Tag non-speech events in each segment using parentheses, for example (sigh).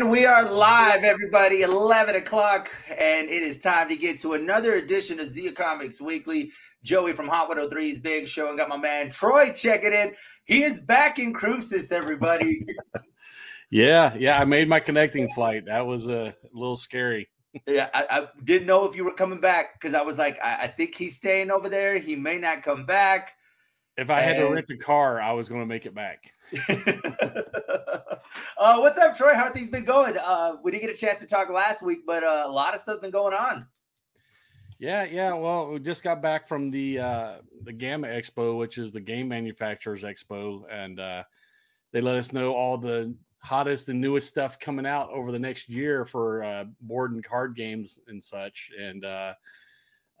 And we are live, everybody, 11 o'clock, and it is time to get to another edition of Zia Comics Weekly. Joey from Hot 103's Big Show, and got my man Troy checking in. He is back in Cruces, everybody. (laughs) yeah, yeah, I made my connecting flight. That was a little scary. (laughs) yeah, I, I, didn't know if you were coming back because I was like, I, I, think he's staying over there. He may not come back. If I and... had to rent a car, I was going to make it back. (laughs) uh, what's up, Troy? How are things been going? Uh, we didn't get a chance to talk last week, but uh, a lot of stuff's been going on. Yeah, yeah. Well, we just got back from the uh, the GAMA Expo, which is the Game Manufacturers Expo, and uh, they let us know all the hottest and newest stuff coming out over the next year for uh, board and card games and such. And uh,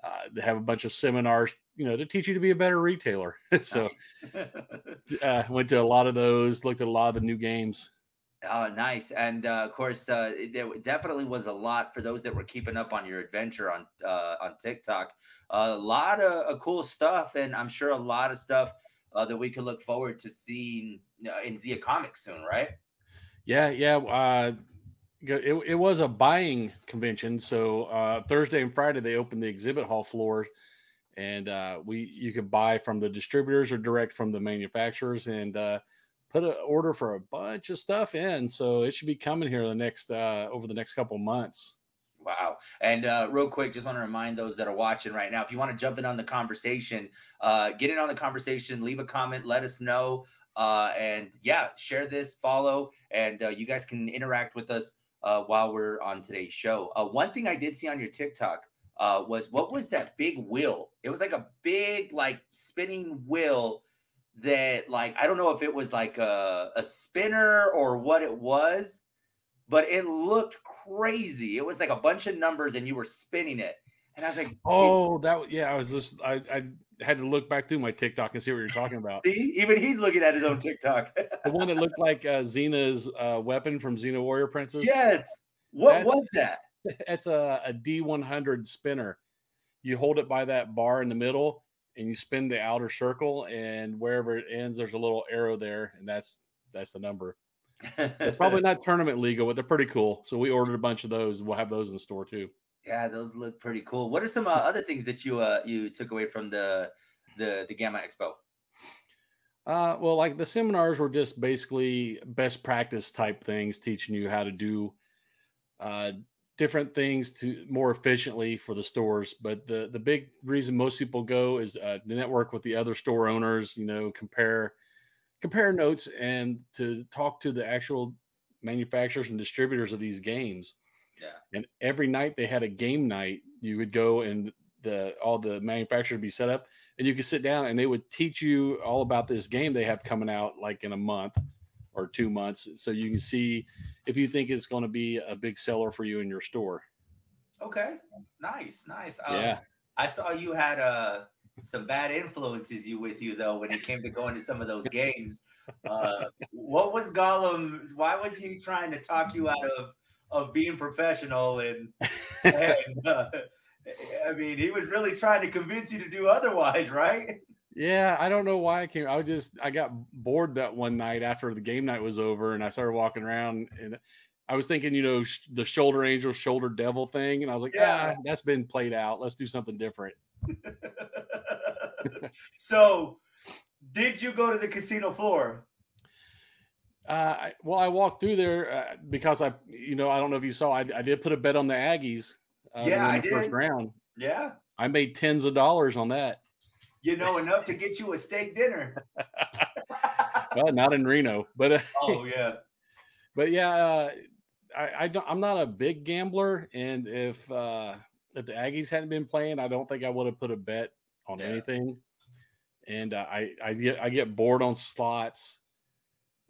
uh, they have a bunch of seminars, you know, to teach you to be a better retailer. (laughs) so (laughs) uh, went to a lot of those, looked at a lot of the new games. Oh, nice. And uh, of course, uh, there definitely was a lot for those that were keeping up on your adventure on uh, on TikTok. A lot of cool stuff, and I'm sure a lot of stuff uh, that we could look forward to seeing uh, in Zia Comics soon, right? Yeah, yeah. Uh, it, it was a buying convention. So uh, Thursday and Friday they opened the exhibit hall floors, and uh, we you can buy from the distributors or direct from the manufacturers, and uh, put an order for a bunch of stuff in. So it should be coming here the next uh, over the next couple months. Wow. And uh, real quick, just want to remind those that are watching right now if you want to jump in on the conversation, uh, get in on the conversation, leave a comment, let us know. Uh, and yeah, share this, follow, and uh, you guys can interact with us uh, while we're on today's show. Uh, one thing I did see on your TikTok uh, was what was that big wheel? It was like a big, like spinning wheel that, like, I don't know if it was like a, a spinner or what it was, but it looked crazy. It was like a bunch of numbers and you were spinning it. And I was like, oh, that, yeah, I was just, I, I, had to look back through my TikTok and see what you're talking (laughs) about. See, even he's looking at his own TikTok. (laughs) the one that looked like uh, Xena's uh, weapon from Xena Warrior Princess. Yes. What that's, was that? It's a a D100 spinner. You hold it by that bar in the middle, and you spin the outer circle, and wherever it ends, there's a little arrow there, and that's that's the number. probably (laughs) not tournament legal, but they're pretty cool. So we ordered a bunch of those. We'll have those in store too. Yeah, those look pretty cool. What are some uh, other things that you uh you took away from the the the GAMA Expo? Uh, well, like the seminars were just basically best practice type things, teaching you how to do uh, different things to more efficiently for the stores. But the the big reason most people go is uh, to network with the other store owners. You know, compare compare notes and to talk to the actual manufacturers and distributors of these games. Yeah. And every night they had a game night. You would go and the all the manufacturers would be set up and you could sit down and they would teach you all about this game they have coming out like in a month or two months. So you can see if you think it's going to be a big seller for you in your store. Okay. Nice. Nice. Um, yeah. I saw you had uh, some bad influences you with you though when it came to going to some of those games. Uh, what was Gollum? Why was he trying to talk you out of of being professional and, (laughs) and uh, I mean, he was really trying to convince you to do otherwise, right? Yeah, I don't know why I came. I just I got bored that one night after the game night was over, and I started walking around, and I was thinking, you know, sh- the shoulder angel, shoulder devil thing, and I was like, yeah, ah, that's been played out. Let's do something different. (laughs) so, did you go to the casino floor? Uh, well, I walked through there uh, because I, you know, I don't know if you saw, I, I did put a bet on the Aggies. Uh, yeah, I did. First round. Yeah, I made tens of dollars on that. You know, enough to get you a steak dinner. (laughs) well, not in Reno, but uh, oh yeah, (laughs) but yeah, uh, I, I don't, I'm not a big gambler, and if uh, if the Aggies hadn't been playing, I don't think I would have put a bet on yeah. anything. And uh, I I get I get bored on slots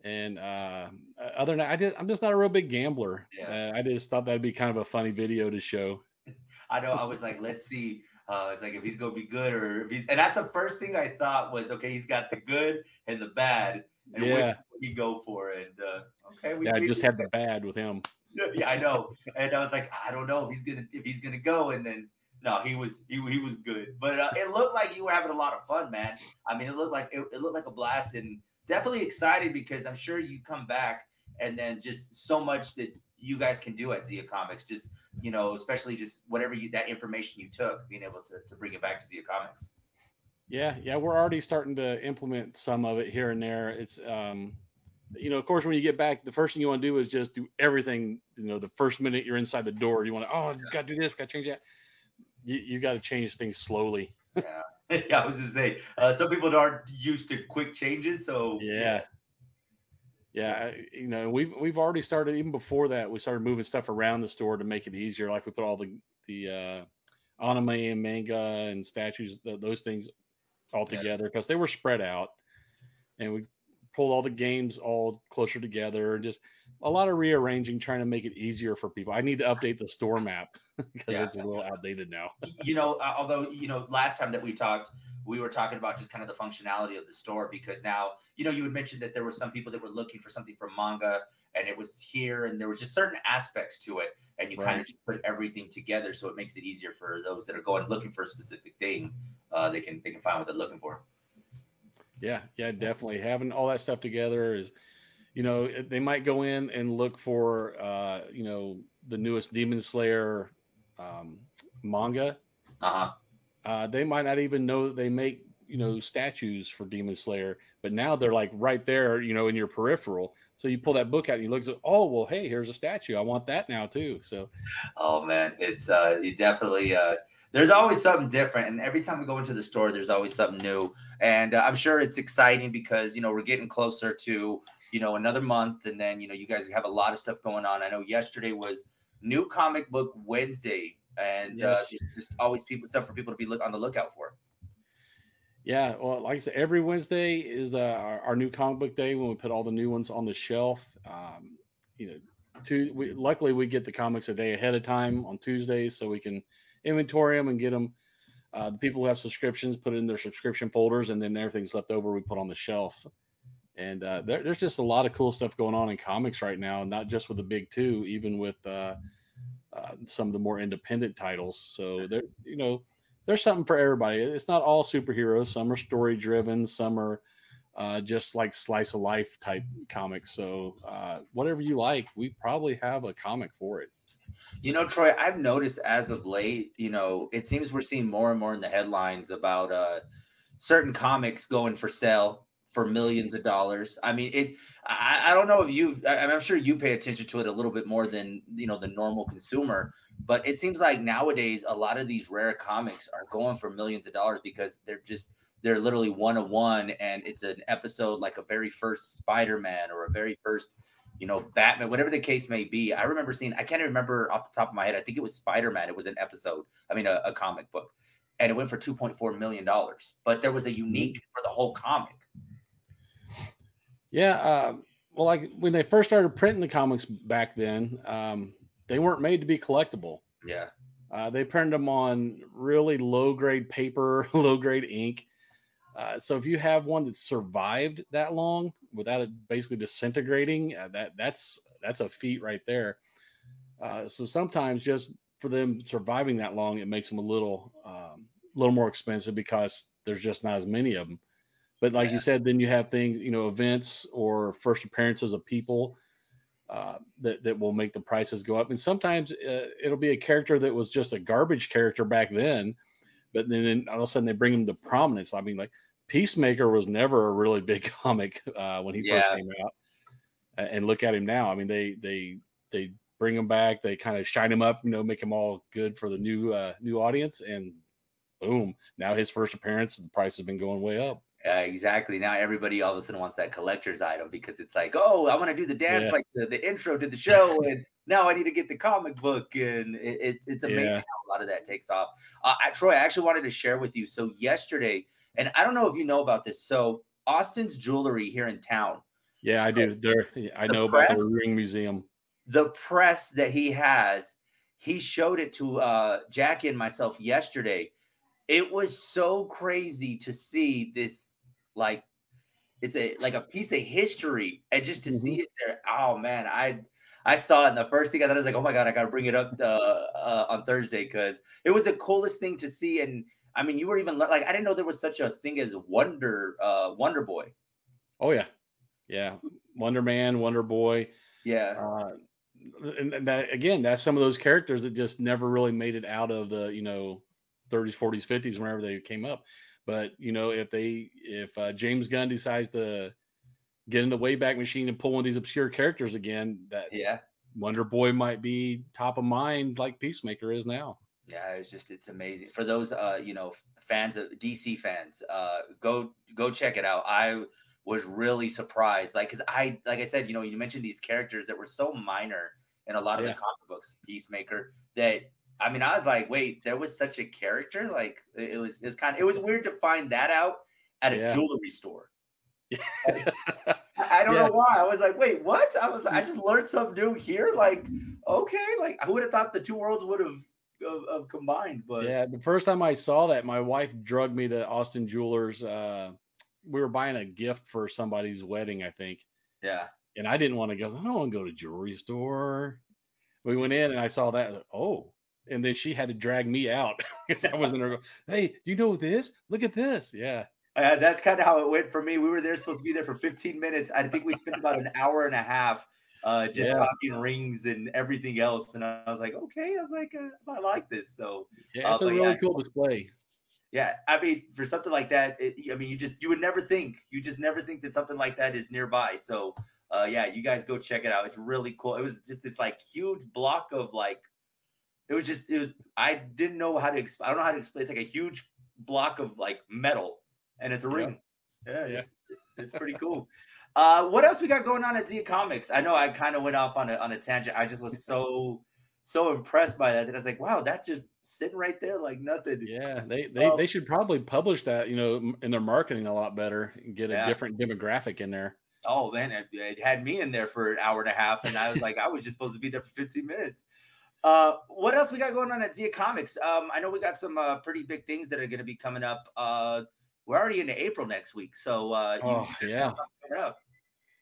and uh, other than that, I just I'm just not a real big gambler. Yeah. Uh, I just thought that'd be kind of a funny video to show. (laughs) I know. I was like, let's see. Uh, it's like if he's gonna be good or if he's, and that's the first thing I thought was, okay, he's got the good and the bad, and yeah. which you go for? And uh, okay, we, yeah, I just had the bad with him. (laughs) yeah, I know. And I was like, I don't know if he's gonna if he's gonna go, and then no, he was he, he was good, but uh, it looked like you were having a lot of fun, man. I mean, it looked like it, it looked like a blast, and definitely excited because I'm sure you come back and then just so much that you guys can do at Zia Comics. Just you know, especially just whatever you that information you took, being able to to bring it back to Zia Comics. Yeah, yeah, we're already starting to implement some of it here and there. It's um, you know, of course, when you get back, the first thing you want to do is just do everything. You know, the first minute you're inside the door, you want to, oh, got to do this, got to change that. You, you got to change things slowly. yeah, (laughs) yeah. I was gonna say, uh, some people aren't used to quick changes, so yeah. Yeah, you know, we've we've already started even before that. We started moving stuff around the store to make it easier. Like we put all the the uh, anime and manga and statues, those things all together because they were spread out, and we pulled all the games all closer together. Just a lot of rearranging, trying to make it easier for people. I need to update the store map (laughs) because yeah. it's a little outdated now. you know, uh, although you know, last time that we talked, we were talking about just kind of the functionality of the store because now, you know, you had mentioned that there were some people that were looking for something from manga and it was here and there was just certain aspects to it and you right. kind of just put everything together so it makes it easier for those that are going looking for a specific thing uh, they can they can find what they're looking for yeah yeah definitely having all that stuff together is you know they might go in and look for uh you know the newest demon slayer um, manga uh-huh uh, they might not even know that they make you know statues for Demon Slayer, but now they're like right there, you know, in your peripheral. So you pull that book out and you look at, oh well, hey, here's a statue. I want that now too. So, oh man, it's uh, you definitely uh, there's always something different, and every time we go into the store, there's always something new, and uh, I'm sure it's exciting because you know we're getting closer to you know another month, and then you know you guys have a lot of stuff going on. I know yesterday was New Comic Book Wednesday and uh, yes. uh, just, always people stuff for people to be look on the lookout for. Yeah, well, like I said, every Wednesday is uh, our, our, new comic book day when we put all the new ones on the shelf. Um, you know, two. We, luckily we get the comics a day ahead of time on Tuesdays, so we can inventory them and get them. Uh, the people who have subscriptions put in their subscription folders, and then everything's left over we put on the shelf. And uh, there, there's just a lot of cool stuff going on in comics right now, not just with the big two, even with uh, uh, some of the more independent titles. So there, you know, there's something for everybody. It's not all superheroes. Some are story driven. Some are uh, just like slice of life type comics. So uh, whatever you like, we probably have a comic for it. You know, Troy, I've noticed as of late, you know, it seems we're seeing more and more in the headlines about uh, certain comics going for sale for millions of dollars. I mean, it. I, I don't know if you. I'm sure you pay attention to it a little bit more than you know the normal consumer. But it seems like nowadays a lot of these rare comics are going for millions of dollars because they're just they're literally one of one, and it's an episode like a very first Spider-Man or a very first you know, Batman, whatever the case may be. I remember seeing, I can't even remember off the top of my head. I think it was Spider Man. It was an episode, I mean, a, a comic book, and it went for $2.4 million. But there was a unique mm-hmm. for the whole comic. Yeah. Uh, well, like when they first started printing the comics back then, um, they weren't made to be collectible. Yeah. Uh, they printed them on really low grade paper, (laughs) low grade ink. Uh, so if you have one that survived that long without it basically disintegrating, uh, that that's that's a feat right there. Uh, so sometimes just for them surviving that long, it makes them a little um, little more expensive because there's just not as many of them. But like yeah. you said, then you have things, you know, events or first appearances of people uh, that that will make the prices go up. And sometimes uh, it'll be a character that was just a garbage character back then, but then all of a sudden they bring him to prominence. I mean, like Peacemaker was never a really (laughs) big comic uh, when he yeah. first came out, and look at him now. I mean, they they they bring him back, they kind of shine him up, you know, make him all good for the new uh, new audience, and boom, now his first appearance, the price has been going way up. Uh, exactly. Now everybody all of a sudden wants that collector's item because it's like, oh, I want to do the dance yeah. like the, the intro to the show, and now I need to get the comic book, and it, it, it's amazing yeah. how a lot of that takes off. Uh, I, Troy, I actually wanted to share with you. So yesterday, and I don't know if you know about this. So Austin's Jewelry here in town. Yeah, so I do. There, I the know press, about the Ring Museum. The press that he has, he showed it to uh, Jackie and myself yesterday it was so crazy to see this like it's a like a piece of history and just to mm-hmm. see it there oh man i i saw it and the first thing i thought was like oh my god i gotta bring it up uh, uh, on thursday because it was the coolest thing to see and i mean you were even like i didn't know there was such a thing as wonder uh wonder boy. Oh yeah. Yeah. Wonder man wonder boy. Yeah. Uh and that again, that's some of those characters that just never really made it out of the you know 30s, 40s, 50s, whenever they came up. But you know, if they if uh, James Gunn decides to get in the Wayback Machine and pull one of these obscure characters again, that yeah, Wonder Boy might be top of mind like Peacemaker is now. Yeah, it's just it's amazing for those uh you know fans of DC fans. Uh, go go check it out. I was really surprised, like because I like I said, you know, you mentioned these characters that were so minor in a lot of yeah. the comic books, Peacemaker, that I mean, I was like, wait, there was such a character. Like it was, it's kind of, it was weird to find that out at a yeah. jewelry store. I don't yeah. know why. I was like, wait, what? I was, I just learned something new here. Like, okay, like I would have thought the two worlds would have of, of, combined. But yeah, the first time I saw that, my wife drugged me to Austin Jewelers. Uh, we were buying a gift for somebody's wedding, I think. Yeah. And I didn't want to go. I don't want to go to jewelry store. We went in and I saw that. Oh, and then she had to drag me out (laughs) because I wasn't there. Hey, do you know this? Look at this. Yeah. Uh, that's kind of how it went for me. We were there supposed to be there for 15 minutes. I think we spent about an hour and a half uh, just yeah. talking rings and everything else. And I was like, okay, I was like, uh, I like this. So yeah, it's uh, a really yeah, cool display. Yeah, I mean, for something like that, it, I mean, you just you would never think, you just never think that something like that is nearby. So uh, yeah, you guys go check it out. It's really cool. It was just this like huge block of like it was just it was I didn't know how to explain. I don't know how to explain. It's like a huge block of like metal, and it's a ring. Yeah, yeah. It's, it's pretty cool. Uh, what else we got going on at Z Comics? I know I kind of went off on a on a tangent. I just was so so impressed by that that I was like, wow, that's just sitting right there like nothing. Yeah, they they, um, they should probably publish that, you know, in their marketing a lot better and get a yeah. different demographic in there. Oh man, it, it, had me in there for an hour and a half, and I was like, I was just supposed to be there for 15 minutes. Uh, what else we got going on at Zia Comics? Um, I know we got some uh, pretty big things that are going to be coming up. Uh, we're already into April next week, so uh, oh yeah,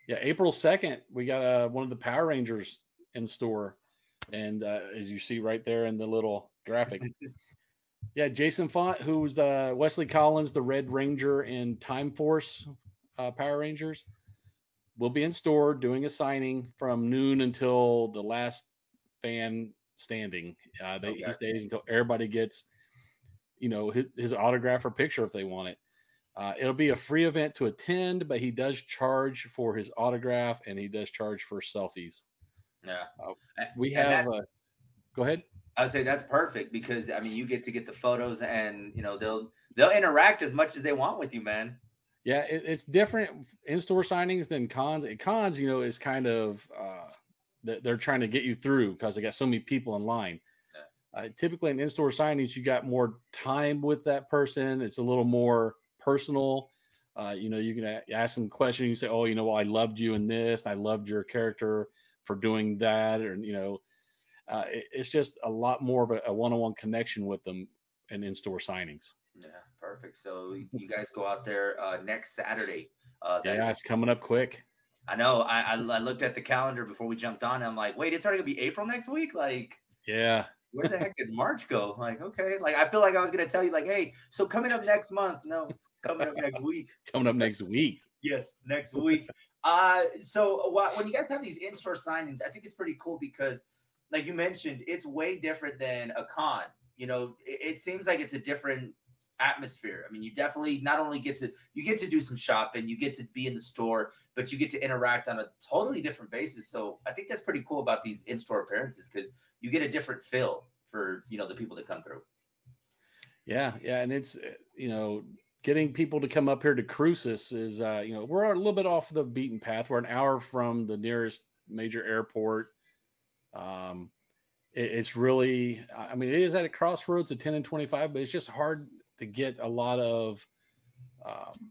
yeah. April second, we got uh, one of the Power Rangers in store, and uh, as you see right there in the little graphic. (laughs) yeah, Jason Faunt, who's uh, Wesley Collins, the Red Ranger in Time Force uh, Power Rangers, will be in store doing a signing from noon until the last fan standing. Uh, they, okay. He stays until everybody gets, you know, his, his, autograph or picture if they want it. Uh, it'll be a free event to attend, but he does charge for his autograph and he does charge for selfies. Yeah, uh, we have. Uh, go ahead. I would say that's perfect because I mean you get to get the photos and you know they'll they'll interact as much as they want with you, man. Yeah, it, it's different in store signings than cons. Cons, you know, is kind of uh, they're trying to get you through because they got so many people in line. Uh, typically, in in-store signings, you got more time with that person. It's a little more personal. Uh, you know, you can ask them questions. You say, "Oh, you know, well, I loved you in this. I loved your character for doing that," or you know, uh, it, it's just a lot more of a, a, one-on-one connection with them in in-store signings. Yeah, perfect. So you guys go out there uh, next Saturday. Uh, yeah, it's coming up quick. I know. I, I, I looked at the calendar before we jumped on. I'm like, wait, it's already gonna be April next week. Like, yeah. Where the heck did March go? Like, okay. Like, I feel like I was gonna tell you, like, hey, so coming up next month. No, it's coming up next week. (laughs) coming up next week. yes, next week. Uh, so when you guys have these in-store signings, I think it's pretty cool because, like you mentioned, it's way different than a con. You know, it, it seems like it's a different atmosphere. I mean, you definitely not only get to you get to do some shopping, you get to be in the store, but you get to interact on a totally different basis. So I think that's pretty cool about these in-store appearances because you get a different feel for you know the people that come through. Yeah, yeah, and it's you know getting people to come up here to Cruces is uh, you know we're a little bit off the beaten path. We're an hour from the nearest major airport. Um, it's really i mean it is at a crossroads of 10 and 25 but it's just hard to get a lot of um,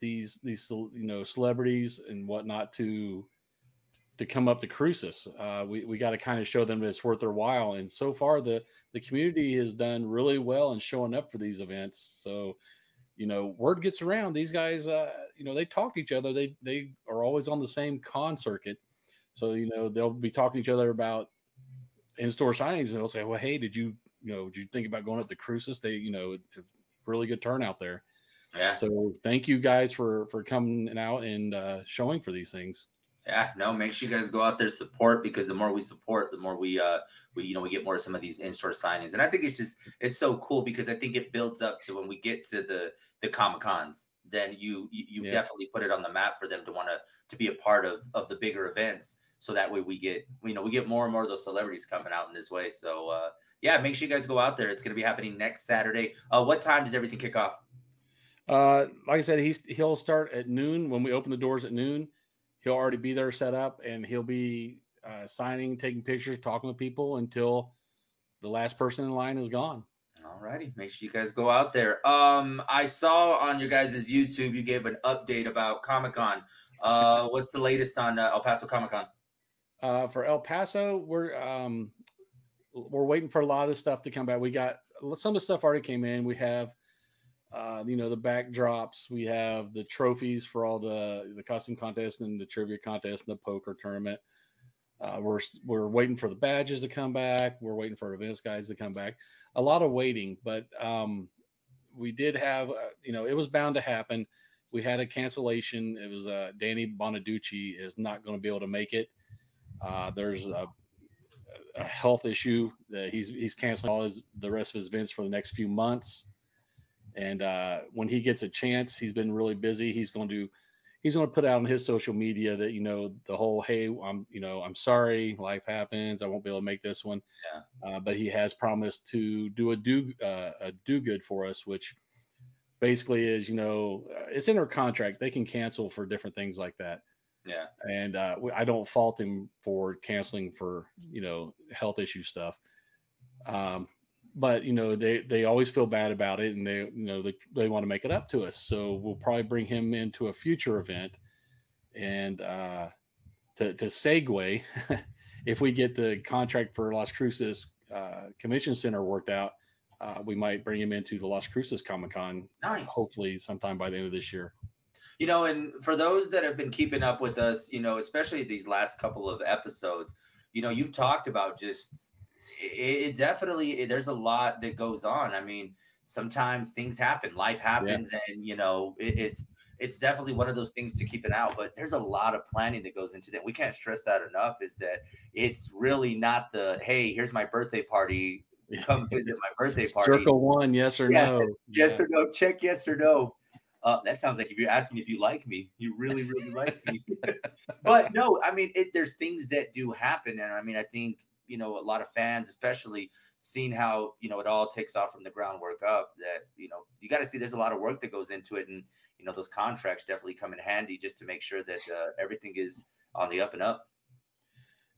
these these you know celebrities and whatnot to to come up to Cruces. Uh, we we got to kind of show them that it's worth their while. And so far, the the community has done really well in showing up for these events. So, you know, word gets around. These guys, uh, you know, they talk to each other. They they are always on the same con circuit. So you know, they'll be talking to each other about in store signings, and they'll say, "Well, hey, did you you know did you think about going up to Cruces? They you know really good turnout there. Yeah. So thank you guys for for coming out and uh, showing for these things. Yeah, no, make sure you guys go out there support because the more we support, the more we uh we you know we get more of some of these in-store signings. And I think it's just it's so cool because I think it builds up to when we get to the the Comic Cons, then you you, you yeah. definitely put it on the map for them to want to to be a part of of the bigger events. So that way we get you know we get more and more of those celebrities coming out in this way. So uh yeah, make sure you guys go out there. It's going to be happening next Saturday. Uh, what time does everything kick off? Uh, like I said, he's he'll start at noon when we open the doors at noon he'll already be there set up and he'll be uh, signing, taking pictures, talking to people until the last person in line is gone. All righty. Make sure you guys go out there. Um, I saw on your guys' YouTube you gave an update about Comic Con. Uh, what's the latest on uh, El Paso Comic Con? Uh, for El Paso, we're um, we're waiting for a lot of the stuff to come back. We got some of the stuff already came in. We have uh, you know the backdrops. We have the trophies for all the the costume contest and the trivia contest and the poker tournament. Uh, we're we're waiting for the badges to come back. We're waiting for events guides to come back. A lot of waiting, but um, we did have uh, you know it was bound to happen. We had a cancellation. It was uh, Danny Bonaduce is not going to be able to make it. Uh, there's a, a, health issue that he's he's canceling all his the rest of his events for the next few months. And uh, when he gets a chance, he's been really busy. He's going to he's going to put out on his social media that you know the whole hey i'm you know i'm sorry life happens i won't be able to make this one yeah. uh, but he has promised to do a do uh, a do good for us which basically is you know it's in our contract they can cancel for different things like that yeah. And uh, i don't fault him for canceling for you know health issue stuff. Um, but you know they they always feel bad about it and they you know they, they want to make it up to us. So we'll probably bring him into a future event and uh to, to segue (laughs) if we get the contract for las cruces uh, convention center worked out uh, we might bring him into the las cruces comic-con nice. hopefully sometime by the end of this year you know and for those that have been keeping up with us you know especially these last couple of episodes you know you've talked about just it, definitely there's a lot that goes on. I mean, sometimes things happen, life happens, yeah. and you know it, it's it's definitely one of those things to keep an out. But there's a lot of planning that goes into that. We can't stress that enough. Is that it's really not the hey, here's my birthday party. Come visit my birthday (laughs) party. Circle one, yes or yeah, no. Yes yeah. or no. Check yes or no. Uh, that sounds like if you're asking if you like me, you really, really like me. (laughs) (laughs) but no, I mean, it, there's things that do happen, and I mean, I think you know a lot of fans, especially seeing how you know it all takes off from the groundwork up. That you know you got to see there's a lot of work that goes into it, and you know those contracts definitely come in handy just to make sure that uh, everything is on the up and up.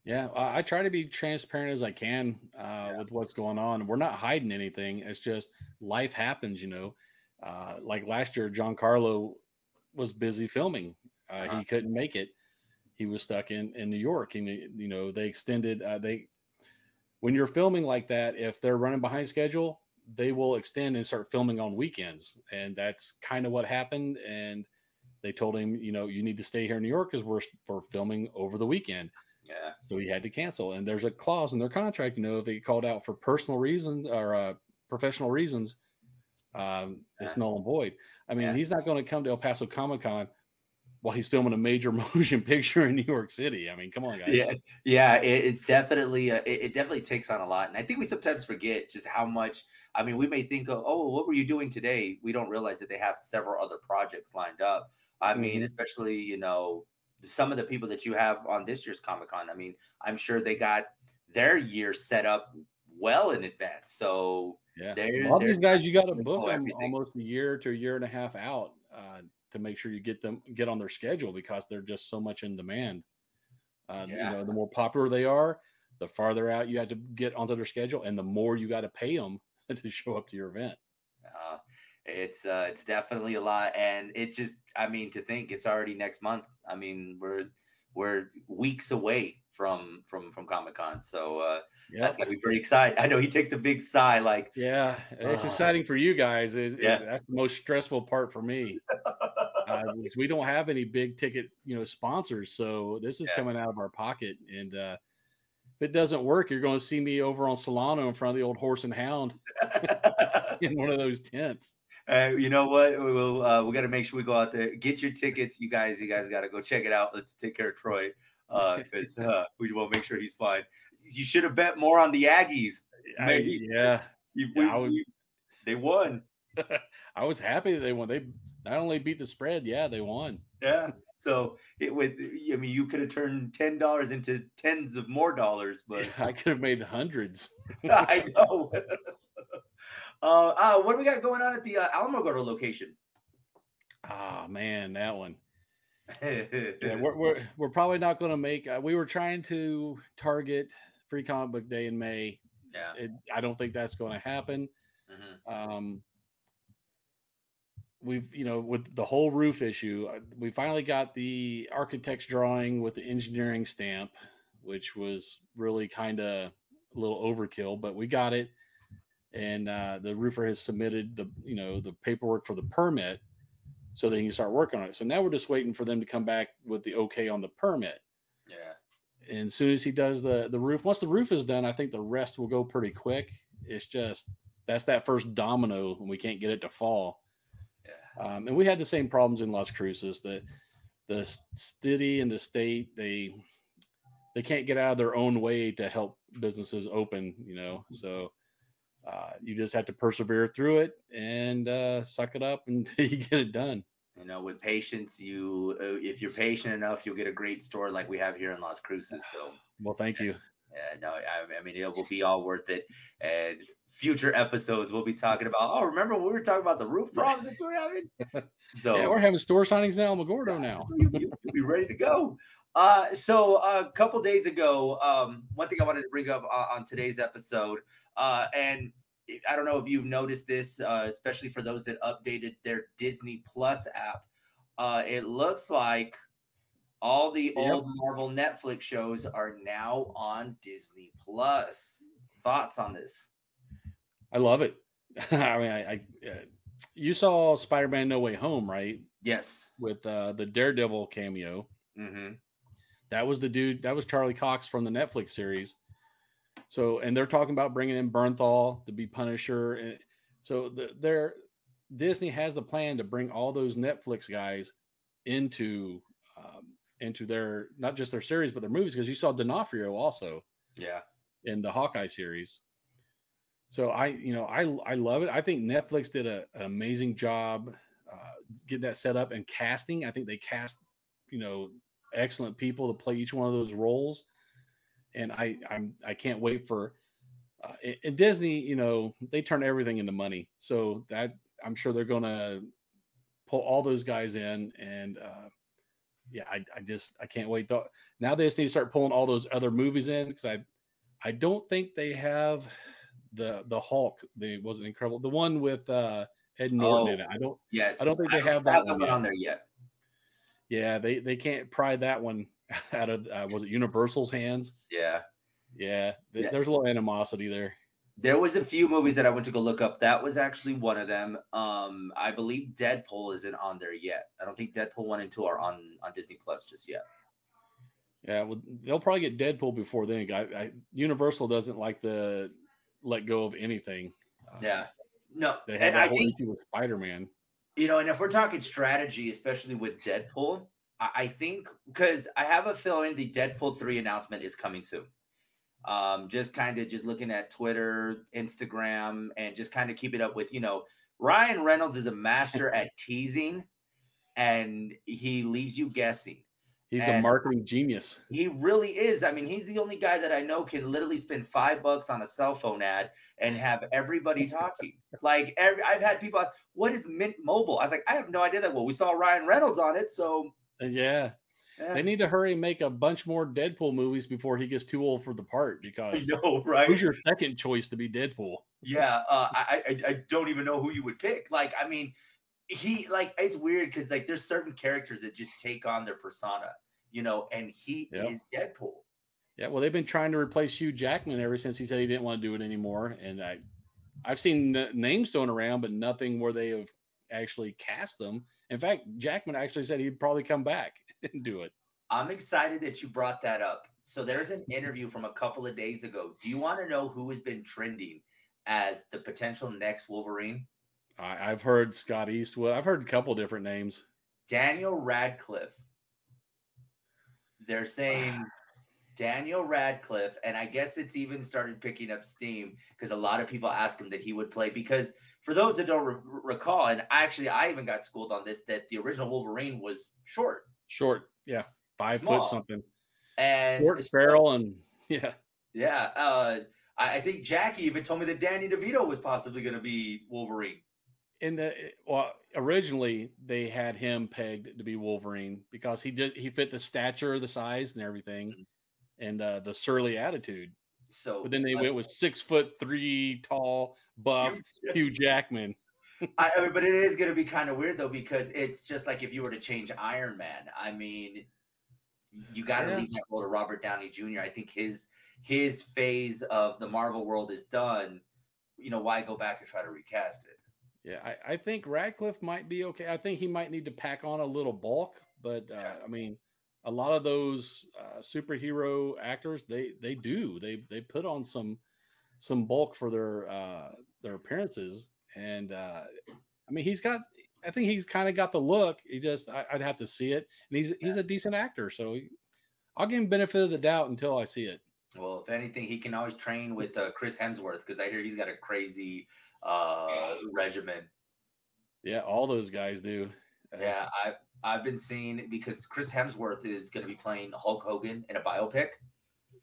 Yeah, I try to be transparent as I can uh, yeah. with what's going on. We're not hiding anything. It's just life happens, you know. Uh, like last year, Giancarlo was busy filming. Uh, uh-huh. He couldn't make it. He was stuck in in New York, and you know they extended. Uh, they when you're filming like that, if they're running behind schedule, they will extend and start filming on weekends. And that's kind of what happened. And they told him, you know, you need to stay here in New York because we're for filming over the weekend. Yeah. So he had to cancel. And there's a clause in their contract, you know, if they called out for personal reasons or uh, professional reasons, um, it's null and void. I mean, yeah. he's not going to come to El Paso Comic Con while he's filming a major (laughs) motion picture in New York City. I mean, come on, guys. Yeah, yeah, it, it's definitely uh, it, it, definitely takes on a lot, and I think we sometimes forget just how much. I mean, we may think, of, oh, what were you doing today? We don't realize that they have several other projects lined up. I mean, mm-hmm. especially you know some of the people that you have on this year's Comic Con. I mean, I'm sure they got their year set up well in advance. So yeah, all these guys you got to book them almost a year to a year and a half out. Uh, to make sure you get them get on their schedule because they're just so much in demand. Uh, yeah. You know, the more popular they are, the farther out you have to get onto their schedule, and the more you got to pay them (laughs) to show up to your event. Uh, it's uh, it's definitely a lot, and it just I mean to think it's already next month. I mean we're we're weeks away from from from Comic Con. So uh, yep. that's gonna be pretty exciting. I know he takes a big sigh, like yeah, it's uh, exciting for you guys. It, yeah, it, that's the most stressful part for me. uh, we don't have any big ticket, you know, sponsors, so this is yeah. coming out of our pocket. And uh, if it doesn't work, you're going to see me over on Solano in front of the old Horse and Hound (laughs) in one of those tents. Uh, you know what? We will. Uh, we got to make sure we go out there. Get your tickets, you guys. You guys got to go check it out. Let's take care of Troy because uh, (laughs) uh, we will make sure he's fine. You should have bet more on the Aggies. Maybe. I, yeah. You, we, yeah we, they won. (laughs) I was happy that they won. They not only beat the spread, yeah, they won. Yeah. So it would. I mean, you could have turned ten dollars into tens of more dollars, (laughs) but yeah, I could have made hundreds. I know. uh, uh, what do we got going on at the uh, Alamogordo location? Ah, oh, man, that one. Yeah, (laughs) we're, we're, we're probably not going to make. Uh, we were trying to target Free Comic Book Day in May. Yeah, it, I don't think that's going to happen. Mm-hmm. Um, we've you know with the whole roof issue uh, we finally got the architect's drawing with the engineering stamp which was really kind of a little overkill but we got it and uh, the roofer has submitted the you know the paperwork for the permit so they can start working on it. So now we're just waiting for them to come back with the okay on the permit. Yeah. And as soon as he does the the roof once the roof is done i think the rest will go pretty quick. It's just that's that first domino and we can't get it to fall. Um, and we had the same problems in Las Cruces. The the city and the state they they can't get out of their own way to help businesses open. You know, so uh, you just have to persevere through it and uh, suck it up (laughs) until you get it done. You know, with patience, you uh, if you're patient enough, you'll get a great store like we have here in Las Cruces. So, well, thank you. Yeah, no, I, I mean it will be all worth it. And future episodes, we'll be talking about. Oh, remember we were talking about the roof problems that we're having? (laughs) So yeah, we're having store signings now, Magordo now. you, will be ready to go. Uh, so a couple days ago, um, one thing I wanted to bring up uh, on today's episode, uh, and I don't know if you've noticed this, uh, especially for those that updated their Disney Plus app. Uh, it looks like all the yep. old Marvel Netflix shows are now on Disney Plus. Thoughts on this? I love it. (laughs) I mean, I, I uh, you saw Spider-Man: No Way Home, right? Yes, with uh, the Daredevil cameo. Mm-hmm. That was the dude. That was Charlie Cox from the Netflix series. So, and they're talking about bringing in Bernthal to be Punisher, and so the, they're Disney has the plan to bring all those Netflix guys into um, into their not just their series but their movies because you saw D'Onofrio also, yeah, in the Hawkeye series. So I, you know, I I love it. I think Netflix did a, an amazing job uh, getting that set up and casting. I think they cast, you know, excellent people to play each one of those roles, and I I'm I can't wait for. Uh, in Disney, you know, they turn everything into money, so that I'm sure they're to pull all those guys in, and uh, yeah, I, I just I can't wait. Though now they just need to start pulling all those other movies in because I I don't think they have the the Hulk. The wasn't incredible. The one with uh Ed Norton oh, in it. I don't. Yes. I don't think they don't have that one on there yet. Yeah, they they can't pry that one (laughs) out of uh, was it Universal's hands? Yeah. Yeah, th- yeah. There's a little animosity there. There was a few movies that I went to go look up. That was actually one of them. Um, I believe Deadpool isn't on there yet. I don't think Deadpool one and two are on on Disney Plus just yet. Yeah, well, they'll probably get Deadpool before then. I, I, Universal doesn't like the let go of anything. Yeah. No. They had that I whole think, issue with Spider Man. You know, and if we're talking strategy, especially with Deadpool, I think because I have a feeling the Deadpool 3 announcement is coming soon. Um, just kind of just looking at Twitter, Instagram, and just kind of keep it up with, you know, Ryan Reynolds is a master at teasing and he leaves you guessing. He's and a marketing genius. He really is. I mean, he's the only guy that I know can literally spend five bucks on a cell phone ad and have everybody talking. (laughs) like every, I've had people, what is Mint Mobile? I was like, I have no idea that. Well, we saw Ryan Reynolds on it, so uh, yeah. yeah. They need to hurry and make a bunch more Deadpool movies before he gets too old for the part. (laughs) Because I know, right? Who's your second choice to be Deadpool? Yeah, uh, I, I I don't even know who you would pick. Like, I mean, he like it's weird because like there's certain characters that just take on their persona you know, and he yep. is Deadpool. Yeah, well, they've been trying to replace Hugh Jackman ever since he said he didn't want to do it anymore, and I, I've seen names thrown around, but nothing where they have actually cast them. In fact, Jackman actually said he'd probably come back (laughs) and do it. I'm excited that you brought that up. So there's an interview from a couple of days ago. Do you want to know who has been trending as the potential next Wolverine? I, have heard Scott Eastwood. I've heard a couple different names. Daniel Radcliffe. They're saying Daniel Radcliffe, and I guess it's even started picking up steam because a lot of people ask him that he would play. Because for those that don't re- recall, and actually I even got schooled on this, that the original Wolverine was short, short, yeah, five Small. foot something, and short barrel, and yeah, yeah. Uh, I, I think Jackie even told me that Danny DeVito was possibly going to be Wolverine. In the well, originally they had him pegged to be Wolverine because he did he fit the stature, the size, and everything. Mm-hmm and uh, the surly attitude. So, but then they went with six foot three tall, buff Hugh, Hugh Jackman. I, I mean, but it is going to be kind of weird though because it's just like if you were to change Iron Man. I mean, you got to yeah. leave that role to Robert Downey Jr. I think his his phase of the Marvel world is done. You know, why go back and try to recast it? Yeah, I, I think Radcliffe might be okay. I think he might need to pack on a little bulk, but uh, yeah. I mean, a lot of those uh, superhero actors they they do they they put on some some bulk for their uh, their appearances and uh, I mean he's got I think he's kind of got the look he just I, would have to see it and he's he's a decent actor so I'll give him benefit of the doubt until I see it. Well, if anything, he can always train with uh, Chris Hemsworth because I hear he's got a crazy uh, regimen. Yeah, all those guys do. Yeah, I I've been seeing because Chris Hemsworth is going to be playing Hulk Hogan in a biopic.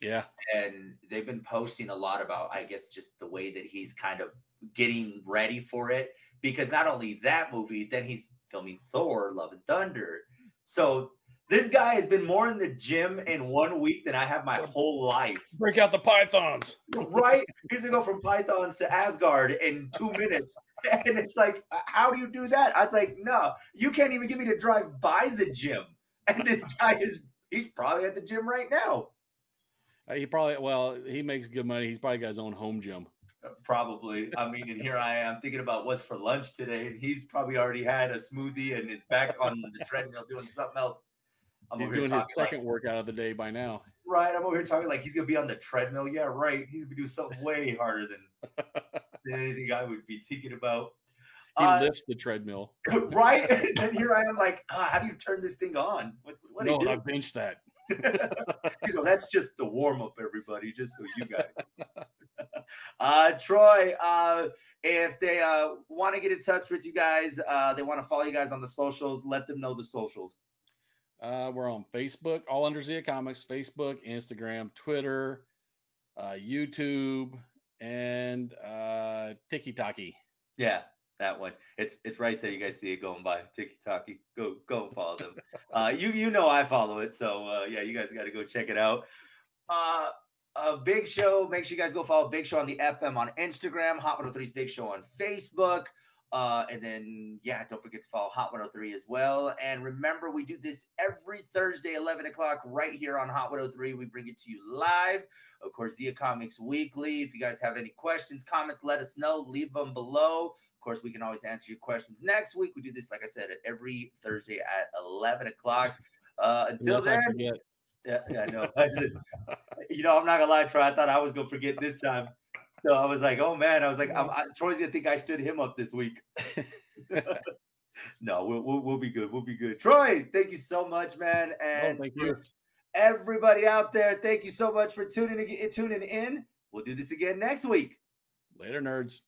Yeah. And they've been posting a lot about, I guess, just the way that he's kind of getting ready for it. Because not only that movie, then he's filming Thor, Love and Thunder. So this guy has been more in the gym in one week than I have my whole life. Break out the pythons. Right? He's gonna go from pythons to Asgard in two minutes. (laughs) And it's like, how do you do that? I was like, no, you can't even get me to drive by the gym. (laughs) And this guy is he's probably at the gym right now. Uh, he probably well, he makes good money. He's probably got his own home gym. Probably. I mean, and here I am thinking about what's for lunch today, and he's probably already had a smoothie and is back on the treadmill doing something else. I'm he's doing his second like, workout of the day by now. Right. I'm over here talking like he's gonna be on the treadmill. Yeah, right. He's gonna do something way (laughs) harder than, than anything I would be thinking about. He uh, lifts the treadmill. (laughs) right. and then here I am like, uh, how do you turn this thing on? What, what no, I bench that. (laughs) so that's just the warm up, everybody, just so you guys. uh, Troy, uh, if they uh, want to get in touch with you guys, uh, they want to follow you guys on the socials, let them know the socials. Uh, we're on Facebook, all under Zia Comics, Facebook, Instagram, Twitter, uh, YouTube, and uh, TikTok. Yeah, that one. It's it's right there. You guys see it going by. TikTok. Go go and follow them. (laughs) uh, you you know I follow it, so uh, yeah, you guys got to go check it out. Uh, a big show. Make sure you guys go follow Big Show on the FM on Instagram. Hot 103's Big Show on Facebook. Uh, and then, yeah, don't forget to follow Hot 103 as well. And remember, we do this every Thursday, 11 o'clock, right here on Hot 103. We bring it to you live. Of course, Zia Comics Weekly. If you guys have any questions, comments, let us know. Leave them below. Of course, we can always answer your questions next week. We do this, like I said, every Thursday at 11 o'clock. Uh, until then, yeah, yeah, I know. (laughs) you know, I'm not gonna lie, Troy. I thought I was gonna forget this time. So I was like, oh man, I was like, I'm, I, Troy's gonna think I stood him up this week. (laughs) no, we'll, we'll, we'll be good. We'll be good. Troy, thank you so much, man. And oh, thank you, everybody out there. Thank you so much for tuning in, tuning in. We'll do this again next week. Later, nerds.